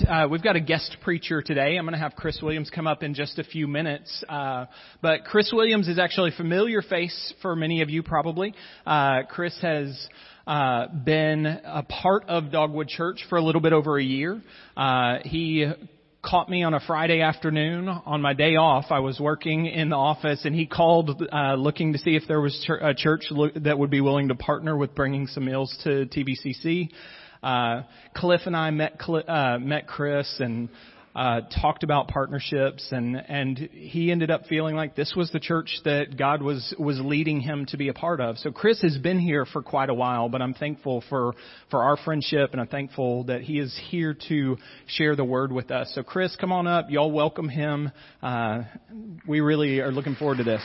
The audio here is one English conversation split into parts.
Uh, we've got a guest preacher today. I'm going to have Chris Williams come up in just a few minutes. Uh, but Chris Williams is actually a familiar face for many of you, probably. Uh, Chris has uh, been a part of Dogwood Church for a little bit over a year. Uh, he caught me on a Friday afternoon on my day off. I was working in the office, and he called uh, looking to see if there was a church that would be willing to partner with bringing some meals to TVCC. Uh, Cliff and I met uh, met Chris and uh, talked about partnerships, and and he ended up feeling like this was the church that God was was leading him to be a part of. So Chris has been here for quite a while, but I'm thankful for for our friendship, and I'm thankful that he is here to share the word with us. So Chris, come on up. Y'all welcome him. Uh, we really are looking forward to this.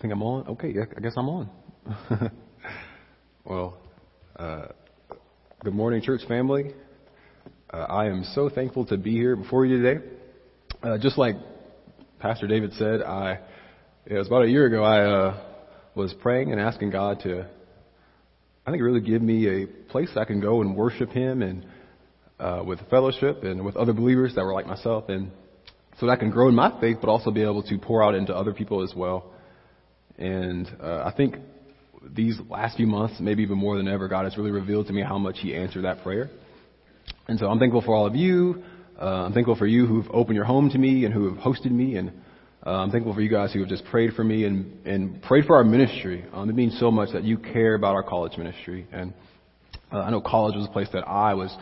Think I'm on. Okay, I guess I'm on. well, uh, good morning, church family. Uh, I am so thankful to be here before you today. Uh, just like Pastor David said, I it was about a year ago. I uh, was praying and asking God to, I think, really give me a place I can go and worship Him and uh, with fellowship and with other believers that were like myself, and so that I can grow in my faith, but also be able to pour out into other people as well. And uh, I think these last few months, maybe even more than ever, God has really revealed to me how much He answered that prayer. And so I'm thankful for all of you. Uh, I'm thankful for you who've opened your home to me and who have hosted me. And uh, I'm thankful for you guys who have just prayed for me and, and prayed for our ministry. Um, it means so much that you care about our college ministry. And uh, I know college was a place that I was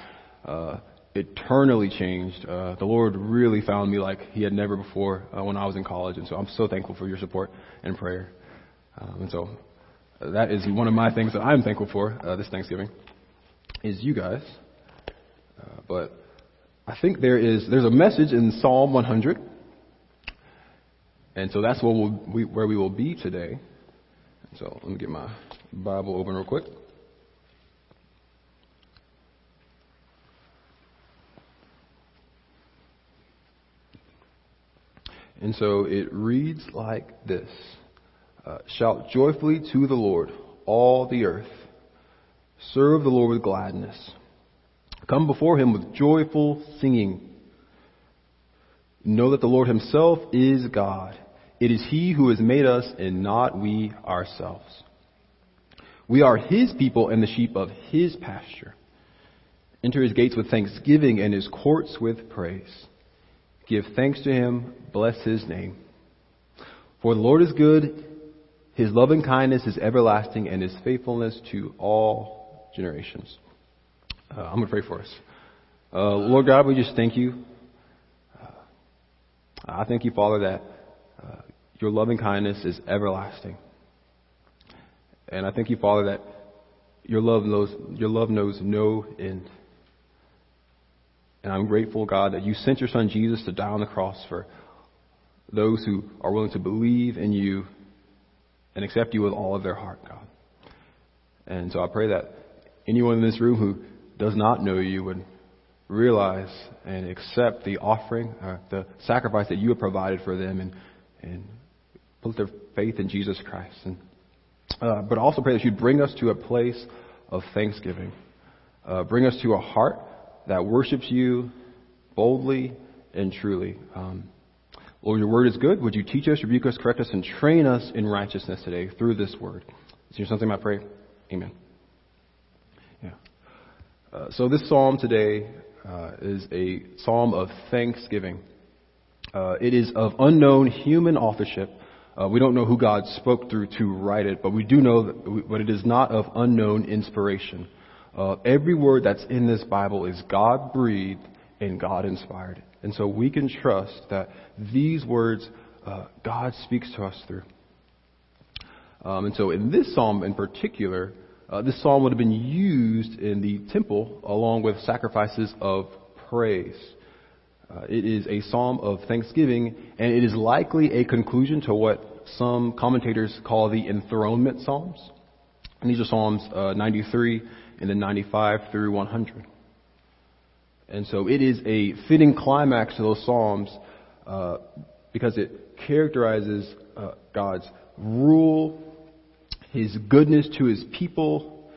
uh, eternally changed. Uh, the Lord really found me like He had never before uh, when I was in college. And so I'm so thankful for your support and prayer. Um, and so uh, that is one of my things that I'm thankful for uh, this Thanksgiving is you guys. Uh, but I think there is there's a message in Psalm 100, and so that's where, we'll, we, where we will be today. So let me get my Bible open real quick. And so it reads like this. Uh, shout joyfully to the Lord, all the earth. Serve the Lord with gladness. Come before him with joyful singing. Know that the Lord himself is God. It is he who has made us and not we ourselves. We are his people and the sheep of his pasture. Enter his gates with thanksgiving and his courts with praise. Give thanks to him, bless his name. For the Lord is good, his loving kindness is everlasting and his faithfulness to all generations. Uh, I'm going to pray for us. Uh, Lord God, we just thank you. Uh, I thank you, Father, that uh, your loving kindness is everlasting. And I thank you, Father, that your love knows, your love knows no end. And I'm grateful, God, that you sent your son Jesus to die on the cross for those who are willing to believe in you and accept you with all of their heart, God. And so I pray that anyone in this room who does not know you would realize and accept the offering, uh, the sacrifice that you have provided for them, and and put their faith in Jesus Christ. And uh, but also pray that you'd bring us to a place of thanksgiving, uh, bring us to a heart that worships you boldly and truly. Um, Lord, your word is good. Would you teach us, rebuke us, correct us, and train us in righteousness today through this word? Is there something I pray? Amen. Yeah. Uh, so this psalm today uh, is a psalm of thanksgiving. Uh, it is of unknown human authorship. Uh, we don't know who God spoke through to write it, but we do know that, but it is not of unknown inspiration. Uh, every word that's in this Bible is God breathed and God inspired. And so we can trust that these words uh, God speaks to us through. Um, and so in this psalm in particular, uh, this psalm would have been used in the temple along with sacrifices of praise. Uh, it is a psalm of thanksgiving, and it is likely a conclusion to what some commentators call the enthronement psalms. And these are Psalms uh, 93 and then 95 through 100. And so it is a fitting climax to those Psalms uh, because it characterizes uh, God's rule, His goodness to His people,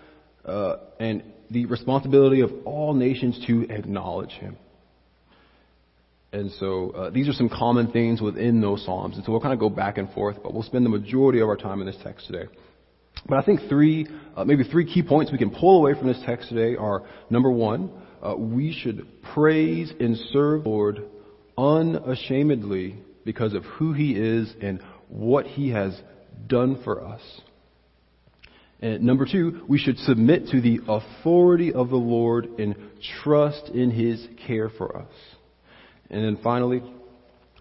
uh, and the responsibility of all nations to acknowledge Him. And so uh, these are some common themes within those Psalms. And so we'll kind of go back and forth, but we'll spend the majority of our time in this text today. But I think three, uh, maybe three key points we can pull away from this text today are number one, uh, we should praise and serve the Lord unashamedly because of who He is and what He has done for us. And number two, we should submit to the authority of the Lord and trust in His care for us. And then finally,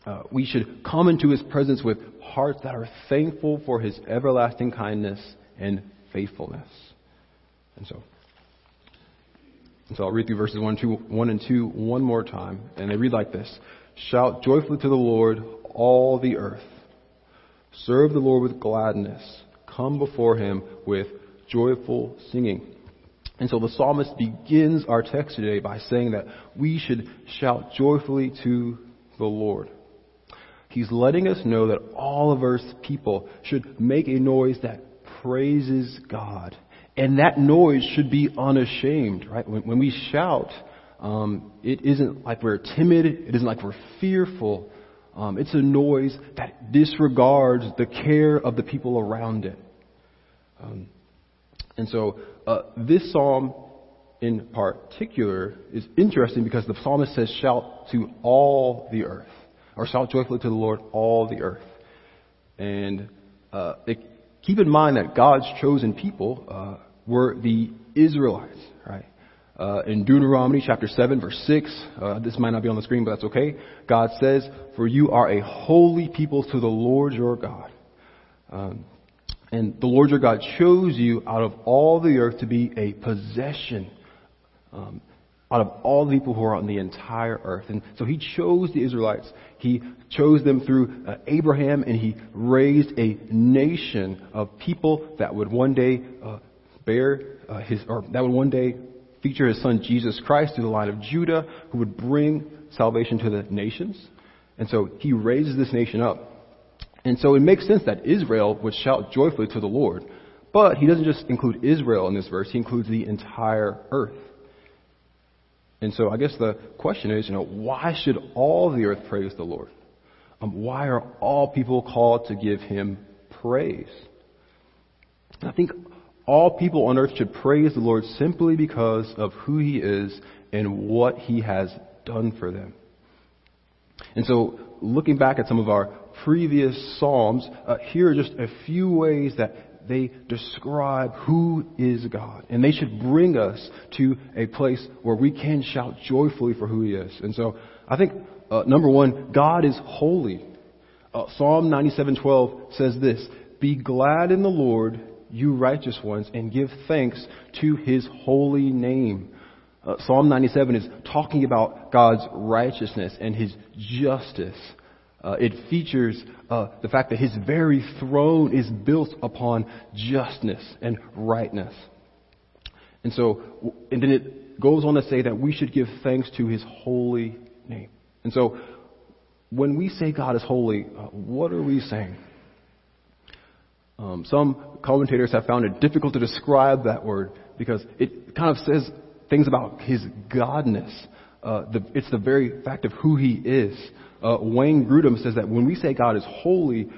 uh, we should come into His presence with hearts that are thankful for His everlasting kindness and faithfulness. And so, so I'll read through verses 1, two, 1 and 2 one more time. And they read like this Shout joyfully to the Lord, all the earth. Serve the Lord with gladness. Come before him with joyful singing. And so the psalmist begins our text today by saying that we should shout joyfully to the Lord. He's letting us know that all of earth's people should make a noise that praises God. And that noise should be unashamed, right? When, when we shout, um, it isn't like we're timid. It isn't like we're fearful. Um, it's a noise that disregards the care of the people around it. Um, and so uh, this psalm in particular is interesting because the psalmist says, Shout to all the earth, or shout joyfully to the Lord, all the earth. And uh, it, keep in mind that God's chosen people uh, were the Israelites, right? Uh, in Deuteronomy chapter 7 verse 6, uh, this might not be on the screen, but that's okay. God says, for you are a holy people to the Lord your God. Um, and the Lord your God chose you out of all the earth to be a possession, um, out of all the people who are on the entire earth. And so he chose the Israelites. He chose them through uh, Abraham and he raised a nation of people that would one day uh, bear uh, his, or that would one day feature his son Jesus Christ through the line of Judah, who would bring salvation to the nations. And so he raises this nation up. And so it makes sense that Israel would shout joyfully to the Lord. But he doesn't just include Israel in this verse, he includes the entire earth. And so I guess the question is, you know, why should all the earth praise the Lord? Um, why are all people called to give him praise? I think all people on earth should praise the Lord simply because of who He is and what He has done for them. And so, looking back at some of our previous Psalms, uh, here are just a few ways that they describe who is God. And they should bring us to a place where we can shout joyfully for who He is. And so, I think, uh, number one, God is holy. Uh, Psalm 97:12 says this, "Be glad in the Lord, you righteous ones, and give thanks to his holy name. Uh, Psalm 97 is talking about God's righteousness and his justice. Uh, it features uh, the fact that his very throne is built upon justness and rightness. And so, and then it goes on to say that we should give thanks to his holy name. And so, when we say God is holy, uh, what are we saying? Um, some commentators have found it difficult to describe that word because it kind of says things about his godness. Uh, the, it's the very fact of who he is. Uh, Wayne Grudem says that when we say God is holy,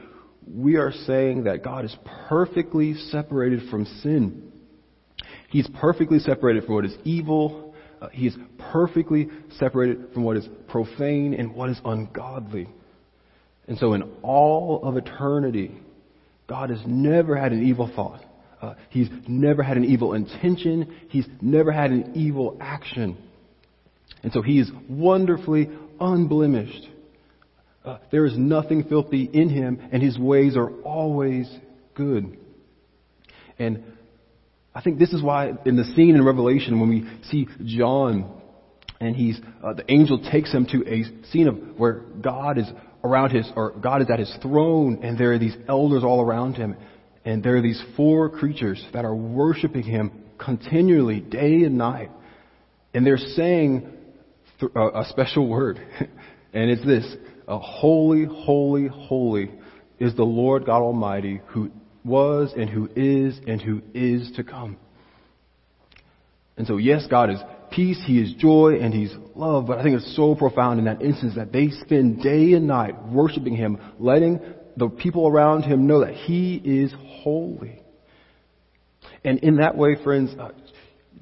we are saying that God is perfectly separated from sin. He's perfectly separated from what is evil. Uh, he is perfectly separated from what is profane and what is ungodly. And so in all of eternity, God has never had an evil thought. Uh, he's never had an evil intention. He's never had an evil action. And so he is wonderfully unblemished. Uh, there is nothing filthy in him, and his ways are always good. And I think this is why in the scene in Revelation when we see John and he's uh, the angel takes him to a scene of where God is around his, or God is at his throne, and there are these elders all around him, and there are these four creatures that are worshiping him continually, day and night, and they're saying a special word, and it's this: uh, Holy, holy, holy is the Lord God Almighty who was and who is and who is to come. And so, yes, God is peace, He is joy, and He's love, but I think it's so profound in that instance that they spend day and night worshiping Him, letting the people around Him know that He is holy. And in that way, friends, uh,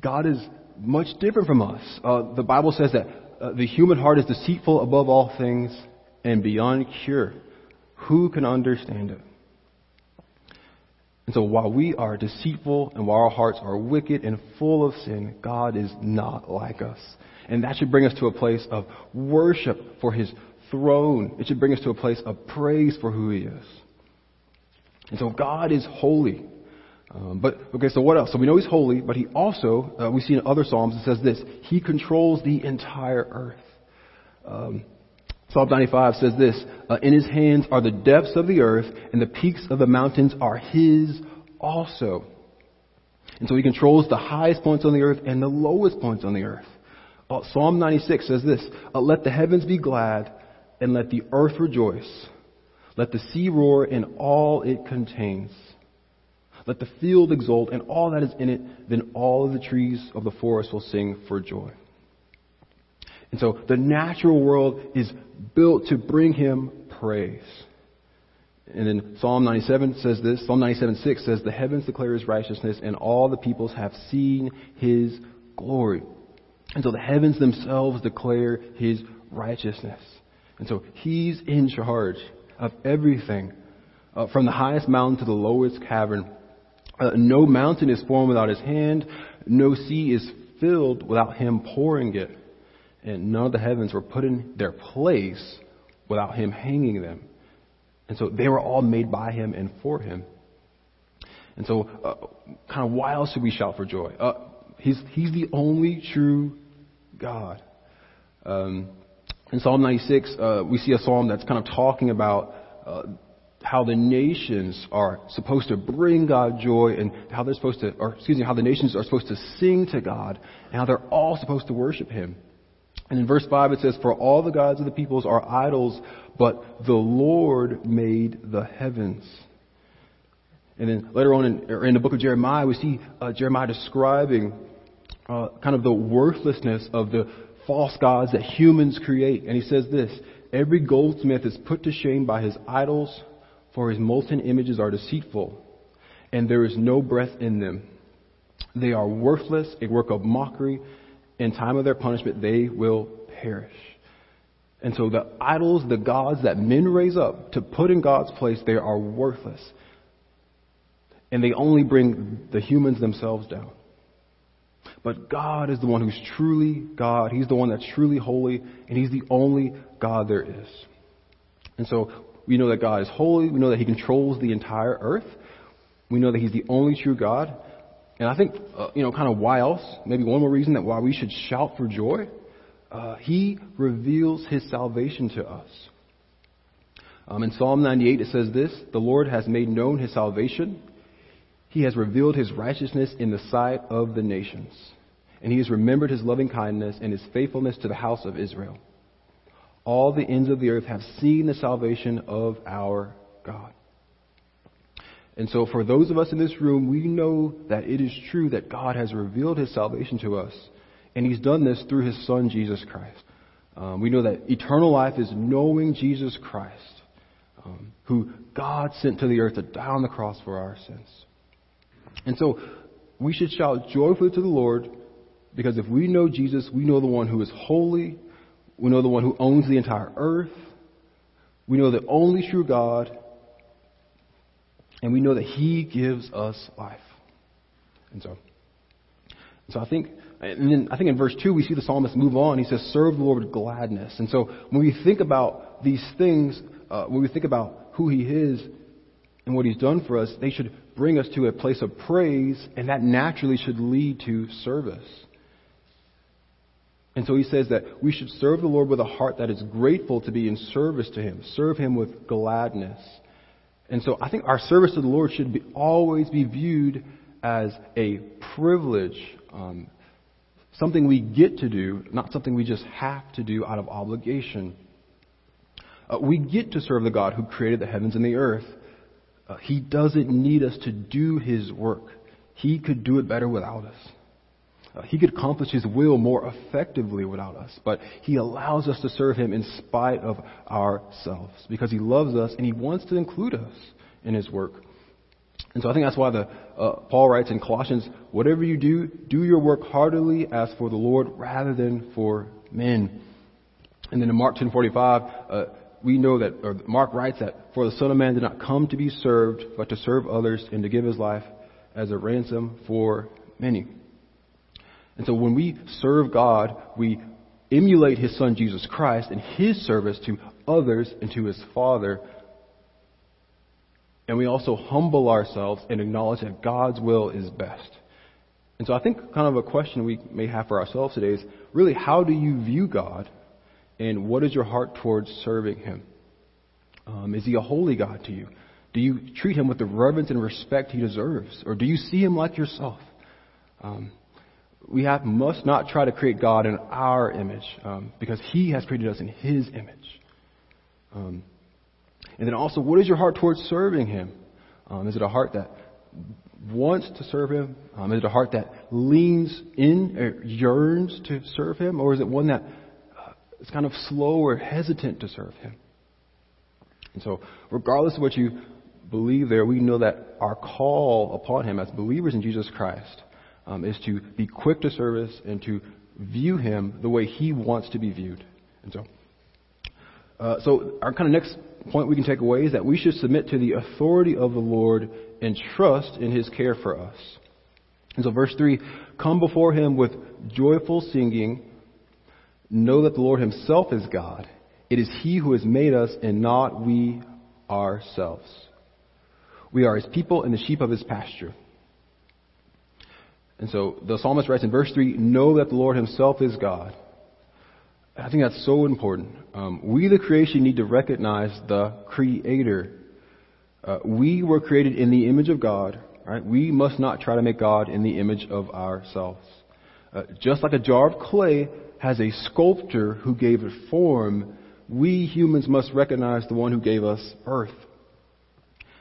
God is much different from us. Uh, the Bible says that uh, the human heart is deceitful above all things and beyond cure. Who can understand it? And so while we are deceitful and while our hearts are wicked and full of sin, God is not like us. And that should bring us to a place of worship for His throne. It should bring us to a place of praise for who He is. And so God is holy. Um, but, okay, so what else? So we know He's holy, but He also, uh, we see in other Psalms, it says this, He controls the entire earth. Um, Psalm 95 says this, uh, In his hands are the depths of the earth, and the peaks of the mountains are his also. And so he controls the highest points on the earth and the lowest points on the earth. Uh, Psalm 96 says this, uh, Let the heavens be glad, and let the earth rejoice. Let the sea roar and all it contains. Let the field exult and all that is in it. Then all of the trees of the forest will sing for joy. And so the natural world is built to bring him praise. And then Psalm 97 says this, Psalm 97 6 says, The heavens declare his righteousness, and all the peoples have seen his glory. And so the heavens themselves declare his righteousness. And so he's in charge of everything, uh, from the highest mountain to the lowest cavern. Uh, no mountain is formed without his hand, no sea is filled without him pouring it and none of the heavens were put in their place without him hanging them. And so they were all made by him and for him. And so, uh, kind of, why else should we shout for joy? Uh, he's, he's the only true God. Um, in Psalm 96, uh, we see a psalm that's kind of talking about uh, how the nations are supposed to bring God joy and how they're supposed to, or excuse me, how the nations are supposed to sing to God and how they're all supposed to worship Him. And in verse 5 it says, For all the gods of the peoples are idols, but the Lord made the heavens. And then later on in, in the book of Jeremiah, we see uh, Jeremiah describing uh, kind of the worthlessness of the false gods that humans create. And he says this Every goldsmith is put to shame by his idols, for his molten images are deceitful, and there is no breath in them. They are worthless, a work of mockery in time of their punishment, they will perish. And so the idols, the gods that men raise up to put in God's place, they are worthless. And they only bring the humans themselves down. But God is the one who's truly God. He's the one that's truly holy, and He's the only God there is. And so we know that God is holy. We know that He controls the entire earth. We know that He's the only true God. And I think, uh, you know, kind of why else? Maybe one more reason that why we should shout for joy. Uh, he reveals his salvation to us. Um, in Psalm 98, it says this The Lord has made known his salvation. He has revealed his righteousness in the sight of the nations. And he has remembered his loving kindness and his faithfulness to the house of Israel. All the ends of the earth have seen the salvation of our God. And so, for those of us in this room, we know that it is true that God has revealed His salvation to us, and He's done this through His Son, Jesus Christ. Um, we know that eternal life is knowing Jesus Christ, um, who God sent to the earth to die on the cross for our sins. And so, we should shout joyfully to the Lord, because if we know Jesus, we know the one who is holy, we know the one who owns the entire earth, we know the only true God, and we know that He gives us life. And so, so I think, and then I think in verse 2 we see the psalmist move on. He says, serve the Lord with gladness. And so when we think about these things, uh, when we think about who He is and what He's done for us, they should bring us to a place of praise, and that naturally should lead to service. And so he says that we should serve the Lord with a heart that is grateful to be in service to Him. Serve Him with gladness. And so I think our service to the Lord should be, always be viewed as a privilege, um, something we get to do, not something we just have to do out of obligation. Uh, we get to serve the God who created the heavens and the earth. Uh, he doesn't need us to do His work. He could do it better without us. Uh, he could accomplish His will more effectively without us, but He allows us to serve Him in spite of ourselves because He loves us and He wants to include us in His work. And so I think that's why the, uh, Paul writes in Colossians, whatever you do, do your work heartily as for the Lord rather than for men. And then in Mark 10:45, uh, we know that, or Mark writes that, for the Son of Man did not come to be served, but to serve others and to give his life as a ransom for many. And so when we serve God, we emulate his Son Jesus Christ and his service to others and to his Father. And we also humble ourselves and acknowledge that God's will is best. And so I think kind of a question we may have for ourselves today is really how do you view God and what is your heart towards serving Him? Um, is He a holy God to you? Do you treat Him with the reverence and respect He deserves? Or do you see Him like yourself? Um, we have, must not try to create God in our image um, because He has created us in His image. Um, and then also, what is your heart towards serving Him? Um, is it a heart that wants to serve Him? Um, is it a heart that leans in or yearns to serve Him? Or is it one that uh, is kind of slow or hesitant to serve Him? And so, regardless of what you believe there, we know that our call upon Him as believers in Jesus Christ um, is to be quick to service and to view Him the way He wants to be viewed. And so, uh, so our kind of next point we can take away is that we should submit to the authority of the Lord and trust in His care for us. And so, verse three: Come before Him with joyful singing. Know that the Lord Himself is God. It is He who has made us, and not we ourselves. We are His people and the sheep of His pasture. And so the psalmist writes in verse 3 Know that the Lord Himself is God. I think that's so important. Um, we, the creation, need to recognize the Creator. Uh, we were created in the image of God. Right? We must not try to make God in the image of ourselves. Uh, just like a jar of clay has a sculptor who gave it form, we humans must recognize the one who gave us earth.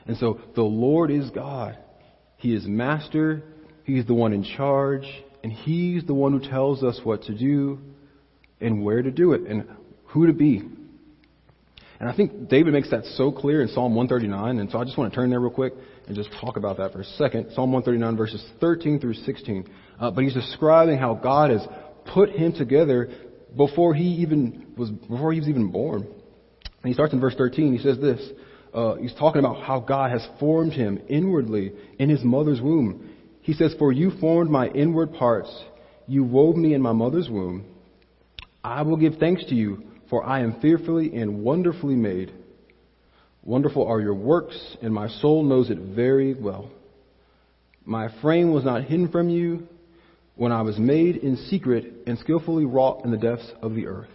And so the Lord is God. He is master. He's the one in charge. And He's the one who tells us what to do and where to do it and who to be. And I think David makes that so clear in Psalm 139. And so I just want to turn there real quick and just talk about that for a second. Psalm 139 verses 13 through 16. Uh, but he's describing how God has put him together before he even was, before he was even born. And he starts in verse 13. He says this. Uh, he's talking about how God has formed him inwardly in his mother's womb. He says, For you formed my inward parts. You wove me in my mother's womb. I will give thanks to you, for I am fearfully and wonderfully made. Wonderful are your works, and my soul knows it very well. My frame was not hidden from you when I was made in secret and skillfully wrought in the depths of the earth.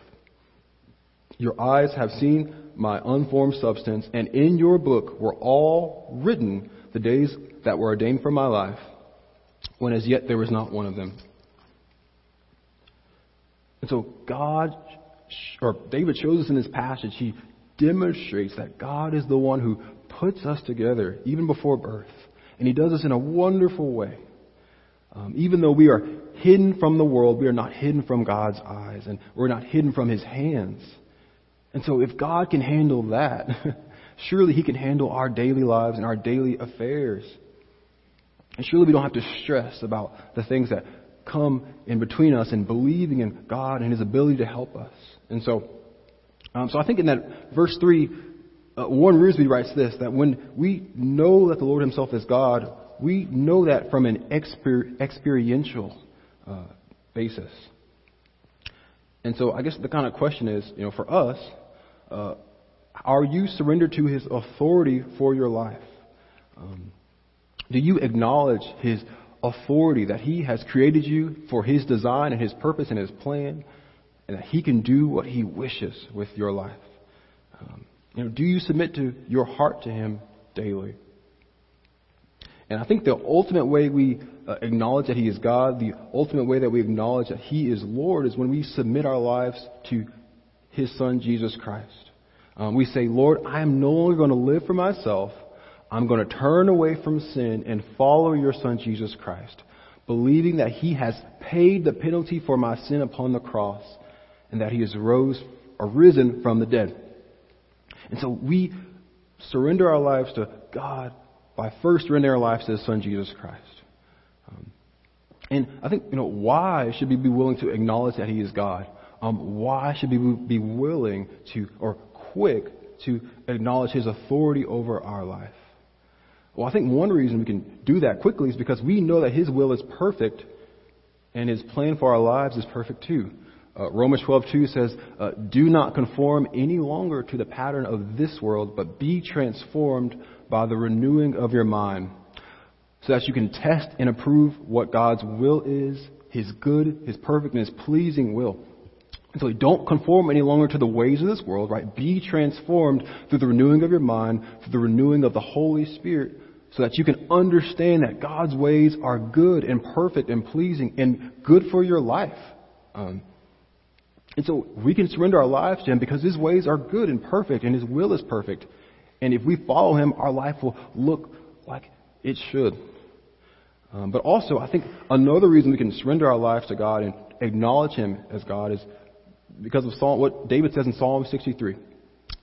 Your eyes have seen my unformed substance, and in your book were all written the days that were ordained for my life, when as yet there was not one of them. And so God, or David shows us in this passage, he demonstrates that God is the one who puts us together even before birth. And he does this in a wonderful way. Um, even though we are hidden from the world, we are not hidden from God's eyes, and we're not hidden from his hands. And so if God can handle that, surely he can handle our daily lives and our daily affairs. And surely we don't have to stress about the things that come in between us and believing in God and His ability to help us. And so, um, so I think in that verse three, uh, Warren Wiersbe writes this: that when we know that the Lord Himself is God, we know that from an exper- experiential uh, basis. And so, I guess the kind of question is, you know, for us, uh, are you surrendered to His authority for your life? Um, do you acknowledge His authority that He has created you for His design and His purpose and His plan, and that He can do what He wishes with your life. Um, you know, do you submit to your heart to Him daily? And I think the ultimate way we uh, acknowledge that He is God, the ultimate way that we acknowledge that He is Lord, is when we submit our lives to His Son, Jesus Christ. Um, we say, Lord, I am no longer going to live for myself. I'm going to turn away from sin and follow your Son, Jesus Christ, believing that He has paid the penalty for my sin upon the cross and that He has rose, arisen from the dead. And so we surrender our lives to God by first surrendering our lives to His Son, Jesus Christ. Um, and I think, you know, why should we be willing to acknowledge that He is God? Um, why should we be willing to, or quick to acknowledge His authority over our life? Well, I think one reason we can do that quickly is because we know that His will is perfect and His plan for our lives is perfect too. Uh, Romans 12:2 says, uh, "Do not conform any longer to the pattern of this world, but be transformed by the renewing of your mind, so that you can test and approve what God's will is, His good, His perfect, and His pleasing will." So don't conform any longer to the ways of this world, right? Be transformed through the renewing of your mind, through the renewing of the Holy Spirit, so that you can understand that God's ways are good and perfect and pleasing and good for your life. Um, and so we can surrender our lives to Him because His ways are good and perfect and His will is perfect. And if we follow Him, our life will look like it should. Um, but also, I think another reason we can surrender our lives to God and acknowledge Him as God is because of Psalm, what David says in Psalm 63.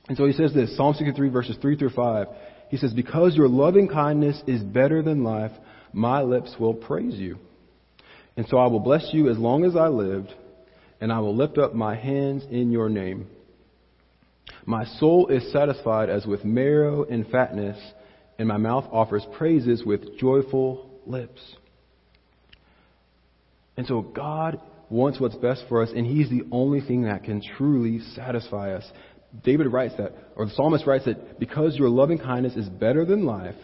And so he says this, Psalm 63 verses 3 through 5. He says, Because your loving kindness is better than life, my lips will praise you. And so I will bless you as long as I lived and I will lift up my hands in your name. My soul is satisfied as with marrow and fatness, and my mouth offers praises with joyful lips. And so God wants what's best for us, and He's the only thing that can truly satisfy us. David writes that, or the psalmist writes that, because your loving kindness is better than life,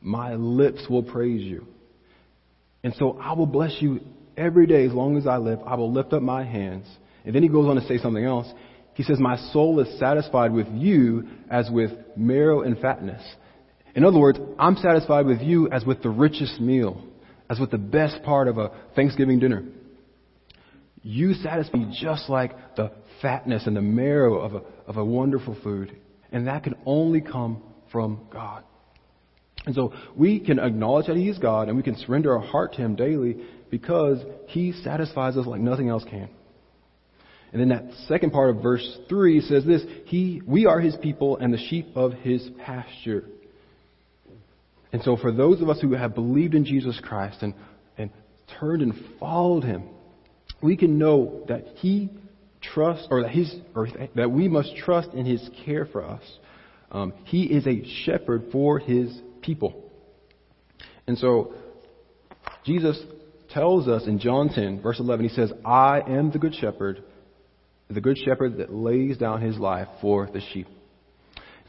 my lips will praise you. And so I will bless you every day as long as I live, I will lift up my hands. And then he goes on to say something else. He says, My soul is satisfied with you as with marrow and fatness. In other words, I'm satisfied with you as with the richest meal, as with the best part of a Thanksgiving dinner. You satisfy me just like the fatness and the marrow of a, of a wonderful food. And that can only come from God. And so we can acknowledge that He is God and we can surrender our heart to Him daily because He satisfies us like nothing else can. And then that second part of verse 3 says this he, We are His people and the sheep of His pasture. And so for those of us who have believed in Jesus Christ and, and turned and followed Him, we can know that He trusts, or that, his, or that we must trust in His care for us. Um, he is a shepherd for His people. And so Jesus tells us in John 10, verse 11, he says, I am the good shepherd, the good shepherd that lays down his life for the sheep.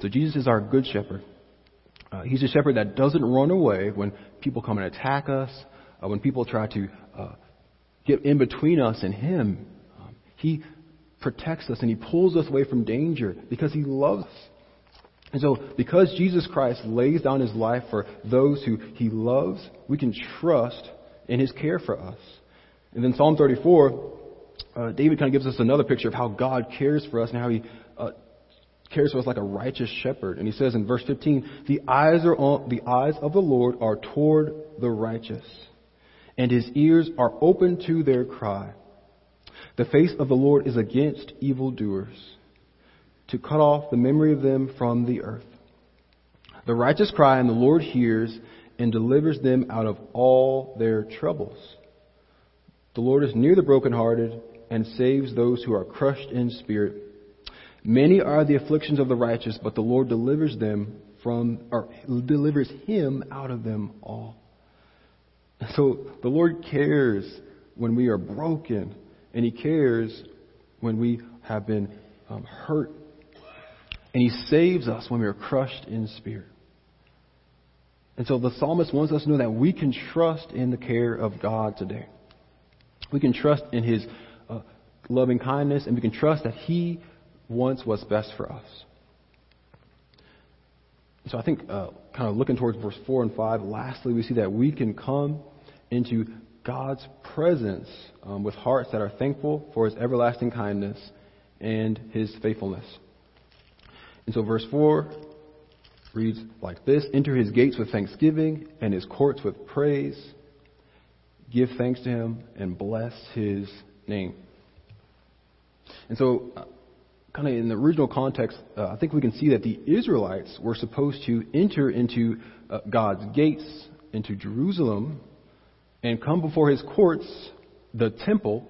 So Jesus is our good shepherd. Uh, he's a shepherd that doesn't run away when people come and attack us, uh, when people try to uh, get in between us and him. Um, he protects us and he pulls us away from danger because he loves us. And so, because Jesus Christ lays down his life for those who he loves, we can trust in his care for us. And then Psalm 34, uh, David kind of gives us another picture of how God cares for us and how he uh, cares for us like a righteous shepherd. And he says in verse 15, the eyes, are on, the eyes of the Lord are toward the righteous, and his ears are open to their cry. The face of the Lord is against evildoers, to cut off the memory of them from the earth. The righteous cry, and the Lord hears and delivers them out of all their troubles. The Lord is near the brokenhearted and saves those who are crushed in spirit. Many are the afflictions of the righteous, but the Lord delivers them from, or delivers him out of them all. So the Lord cares when we are broken, and He cares when we have been um, hurt, and He saves us when we are crushed in spirit. And so the psalmist wants us to know that we can trust in the care of God today. We can trust in His uh, loving kindness, and we can trust that He wants what's best for us. So I think, uh, kind of looking towards verse 4 and 5, lastly, we see that we can come into God's presence um, with hearts that are thankful for His everlasting kindness and His faithfulness. And so verse 4 reads like this Enter his gates with thanksgiving and his courts with praise. Give thanks to him and bless his name. And so, uh, kind of in the original context, uh, I think we can see that the Israelites were supposed to enter into uh, God's gates, into Jerusalem, and come before his courts, the temple,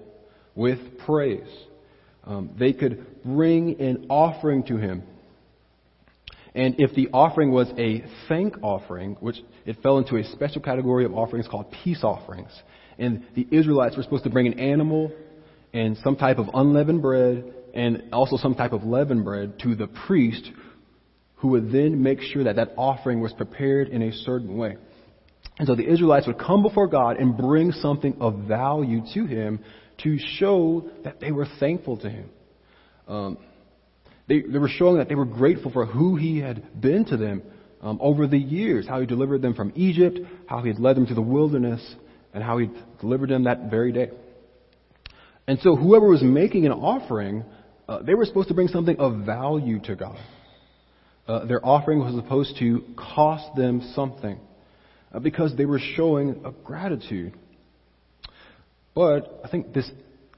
with praise. Um, they could bring an offering to him. And if the offering was a thank offering, which it fell into a special category of offerings called peace offerings, and the Israelites were supposed to bring an animal and some type of unleavened bread and also some type of leavened bread to the priest who would then make sure that that offering was prepared in a certain way. And so the Israelites would come before God and bring something of value to Him to show that they were thankful to Him. Um, they, they, were showing that they were grateful for who He had been to them um, over the years, how He delivered them from Egypt, how He had led them to the wilderness, and how He delivered them that very day. And so whoever was making an offering, uh, they were supposed to bring something of value to God. Uh, their offering was supposed to cost them something because they were showing a gratitude. But I think this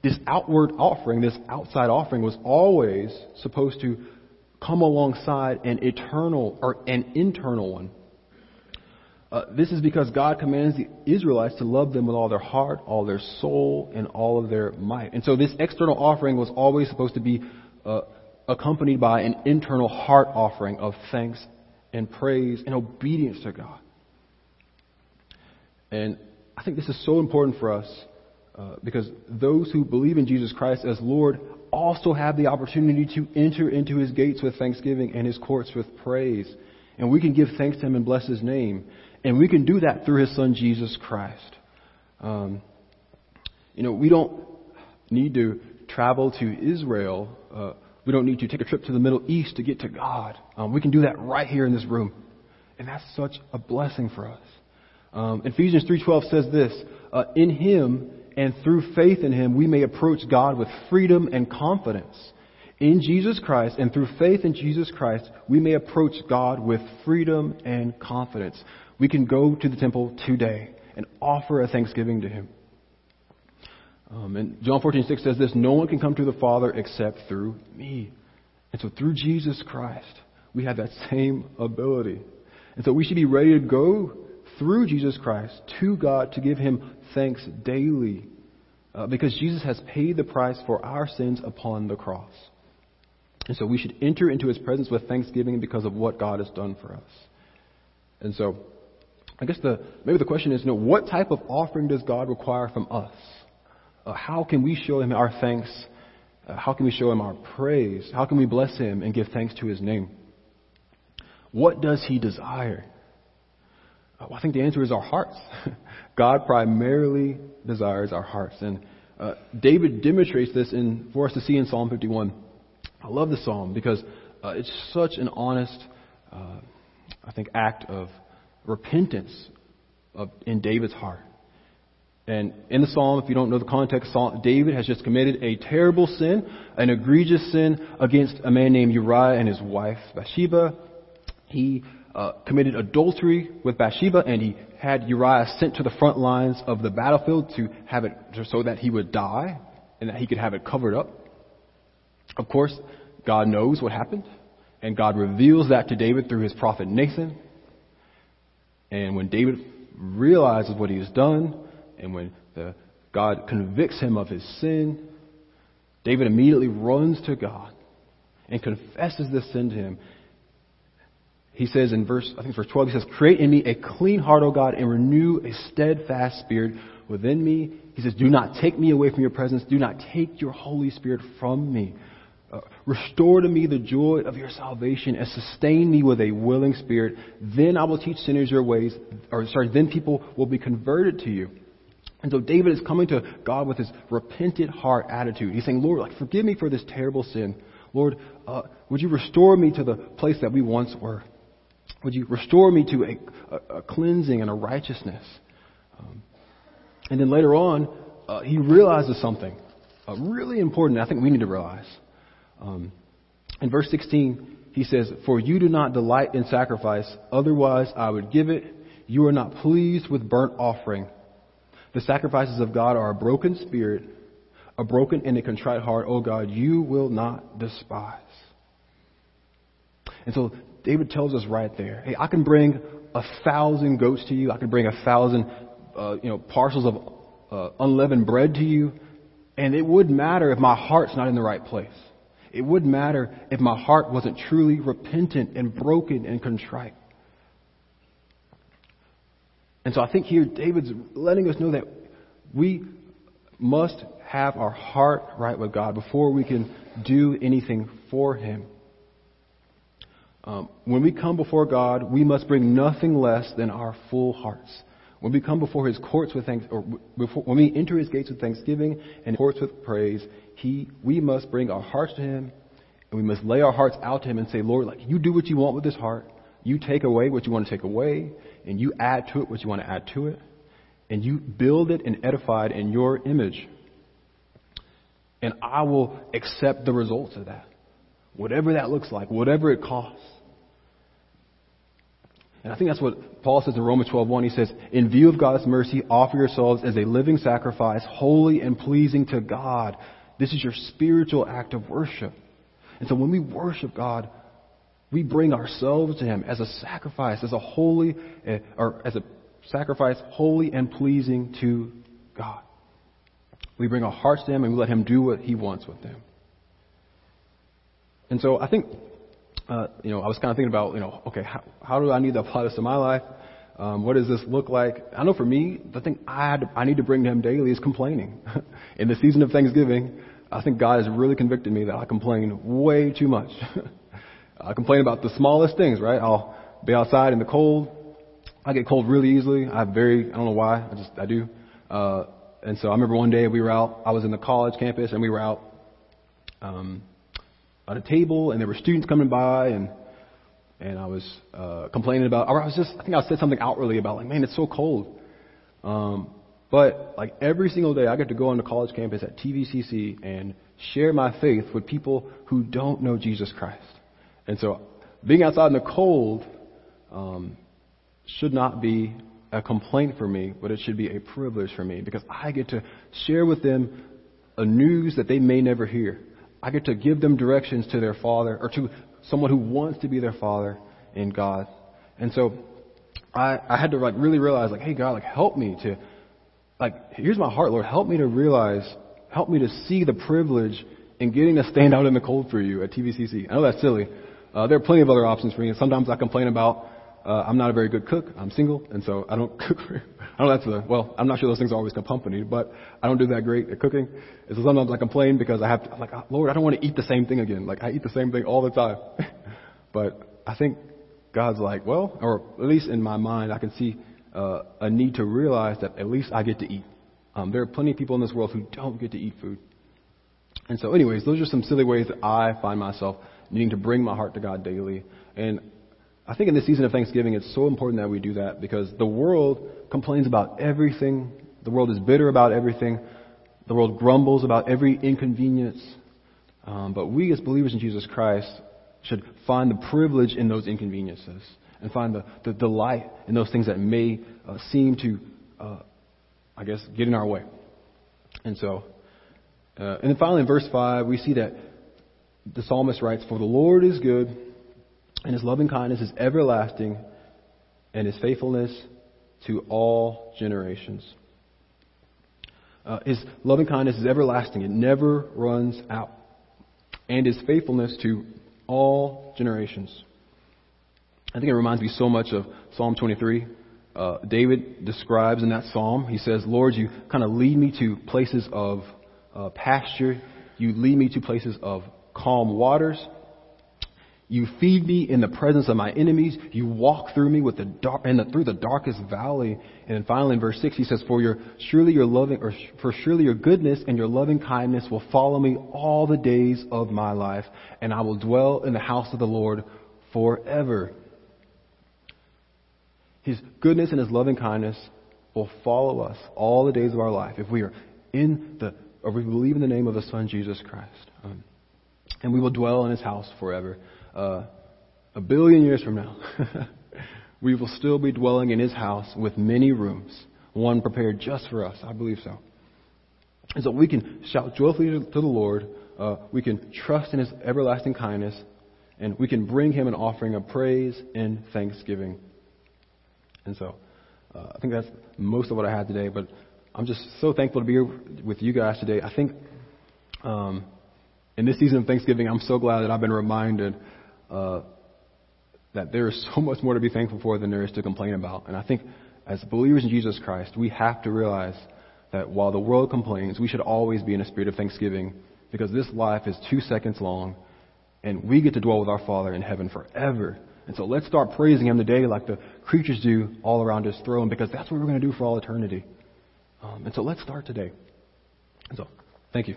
this outward offering, this outside offering, was always supposed to come alongside an eternal or an internal one. Uh, this is because God commands the Israelites to love them with all their heart, all their soul, and all of their might. And so this external offering was always supposed to be uh, accompanied by an internal heart offering of thanks and praise and obedience to God. And I think this is so important for us uh, because those who believe in Jesus Christ as Lord also have the opportunity to enter into his gates with thanksgiving and his courts with praise. And we can give thanks to him and bless his name. And we can do that through his son, Jesus Christ. Um, you know, we don't need to travel to Israel. Uh, we don't need to take a trip to the Middle East to get to God. Um, we can do that right here in this room. And that's such a blessing for us. Um, Ephesians 3.12 says this, uh, In him and through faith in him we may approach God with freedom and confidence. In Jesus Christ and through faith in Jesus Christ we may approach God with freedom and confidence we can go to the temple today and offer a thanksgiving to Him. Um, and John 14:6 says this: No one can come to the Father except through me. And so through Jesus Christ, we have that same ability. And so we should be ready to go through Jesus Christ to God to give Him thanks daily, uh, because Jesus has paid the price for our sins upon the cross. And so we should enter into His presence with thanksgiving because of what God has done for us. And so I guess the, maybe the question is, you know, what type of offering does God require from us? Uh, how can we show Him our thanks? Uh, how can we show Him our praise? How can we bless Him and give thanks to His name? What does He desire? Well, I think the answer is our hearts. God primarily desires our hearts. And uh, David demonstrates this in, for us to see in Psalm 51. I love the psalm because uh, it's such an honest, uh, I think, act of repentance of, in David's heart. And in the psalm, if you don't know the context, David has just committed a terrible sin, an egregious sin against a man named Uriah and his wife Bathsheba. He uh, committed adultery with Bathsheba, and he had Uriah sent to the front lines of the battlefield to have it so that he would die and that he could have it covered up. Of course, God knows what happened, and God reveals that to David through his prophet Nathan. And when David realizes what he has done, and when the, God convicts him of his sin, David immediately runs to God and confesses this sin to him. He says in verse, I think verse 12, he says, Create in me a clean heart, O God, and renew a steadfast spirit within me. He says, Do not take me away from your presence. Do not take your Holy Spirit from me. Uh, restore to me the joy of your salvation and sustain me with a willing spirit. Then I will teach sinners your ways, or sorry, then people will be converted to you. And so David is coming to God with his repentant heart attitude. He's saying, Lord, like, forgive me for this terrible sin. Lord, uh, would you restore me to the place that we once were? Would you restore me to a, a, a cleansing and a righteousness? Um, and then later on, uh, he realizes something uh, really important. I think we need to realize. Um, in verse 16, he says, For you do not delight in sacrifice, otherwise I would give it. You are not pleased with burnt offering. The sacrifices of God are a broken spirit, a broken and a contrite heart, O God, you will not despise. And so David tells us right there, hey, I can bring a thousand goats to you. I can bring a thousand, uh, you know, parcels of uh, unleavened bread to you. And it wouldn't matter if my heart's not in the right place. It wouldn't matter if my heart wasn't truly repentant and broken and contrite. And so I think here David's letting us know that we must have our heart right with God before we can do anything for Him. Um, when we come before God, we must bring nothing less than our full hearts. When we come before His courts with thanks, or before, when we enter His gates with thanksgiving and courts with praise, He, we must bring our hearts to Him, and we must lay our hearts out to Him and say, Lord, like you do what you want with this heart. You take away what you want to take away, and you add to it what you want to add to it, and you build it and edify it in your image. And I will accept the results of that. Whatever that looks like, whatever it costs. And I think that's what Paul says in Romans 12:1. He says, "In view of God's mercy, offer yourselves as a living sacrifice, holy and pleasing to God. This is your spiritual act of worship." And so when we worship God, we bring ourselves to Him as a sacrifice, as a holy, eh, or as a sacrifice holy and pleasing to God. We bring our hearts to Him and we let Him do what He wants with them. And so I think, uh, you know, I was kind of thinking about, you know, okay, how, how do I need to apply this to my life? Um, what does this look like? I know for me, the thing I, had to, I need to bring to Him daily is complaining. In the season of Thanksgiving, I think God has really convicted me that I complain way too much. I complain about the smallest things, right? I'll be outside in the cold. I get cold really easily. I very, I don't know why, I just, I do. Uh, and so I remember one day we were out, I was in the college campus and we were out, um, at a table and there were students coming by and, and I was, uh, complaining about, or I was just, I think I said something outwardly about like, man, it's so cold. Um, but like every single day I get to go on the college campus at TVCC and share my faith with people who don't know Jesus Christ. And so being outside in the cold um, should not be a complaint for me, but it should be a privilege for me because I get to share with them a news that they may never hear. I get to give them directions to their father or to someone who wants to be their father in God. And so I, I had to like really realize like, hey God, like help me to like here's my heart, Lord, help me to realize, help me to see the privilege in getting to stand out in the cold for you at TVCC. I know that's silly, uh, there are plenty of other options for me. Sometimes I complain about uh, I'm not a very good cook. I'm single, and so I don't cook. Very, I don't know that's the well. I'm not sure those things are always accompanied, but I don't do that great at cooking. And so sometimes I complain because I have to. I'm like, Lord, I don't want to eat the same thing again. Like I eat the same thing all the time. but I think God's like, well, or at least in my mind, I can see uh, a need to realize that at least I get to eat. Um, there are plenty of people in this world who don't get to eat food. And so, anyways, those are some silly ways that I find myself needing to bring my heart to God daily. And I think in this season of Thanksgiving, it's so important that we do that because the world complains about everything. The world is bitter about everything. The world grumbles about every inconvenience. Um, but we, as believers in Jesus Christ, should find the privilege in those inconveniences and find the, the delight in those things that may uh, seem to, uh, I guess, get in our way. And so, uh, and then finally in verse 5, we see that the psalmist writes, For the Lord is good, and his loving kindness is everlasting, and his faithfulness to all generations. Uh, his loving kindness is everlasting, it never runs out, and his faithfulness to all generations. I think it reminds me so much of Psalm 23. Uh, David describes in that psalm, he says, Lord, you kind of lead me to places of uh, pasture. You lead me to places of calm waters. You feed me in the presence of my enemies. You walk through me with the dark, and the, through the darkest valley. And then finally in verse 6 he says, For your, surely your loving, or for surely your goodness and your loving kindness will follow me all the days of my life, and I will dwell in the house of the Lord forever. His goodness and his loving kindness will follow us all the days of our life if we are in the, or we believe in the name of the Son Jesus Christ. Um, and we will dwell in his house forever. Uh, a billion years from now, we will still be dwelling in his house with many rooms, one prepared just for us. I believe so. And so we can shout joyfully to the Lord. Uh, we can trust in his everlasting kindness. And we can bring him an offering of praise and thanksgiving. And so uh, I think that's most of what I had today. But I'm just so thankful to be here with you guys today. I think um, in this season of Thanksgiving, I'm so glad that I've been reminded uh, that there is so much more to be thankful for than there is to complain about. And I think as believers in Jesus Christ, we have to realize that while the world complains, we should always be in a spirit of thanksgiving because this life is two seconds long and we get to dwell with our Father in heaven forever. And so let's start praising Him today like the creatures do all around His throne because that's what we're going to do for all eternity. Um, and so let's start today. And so, thank you.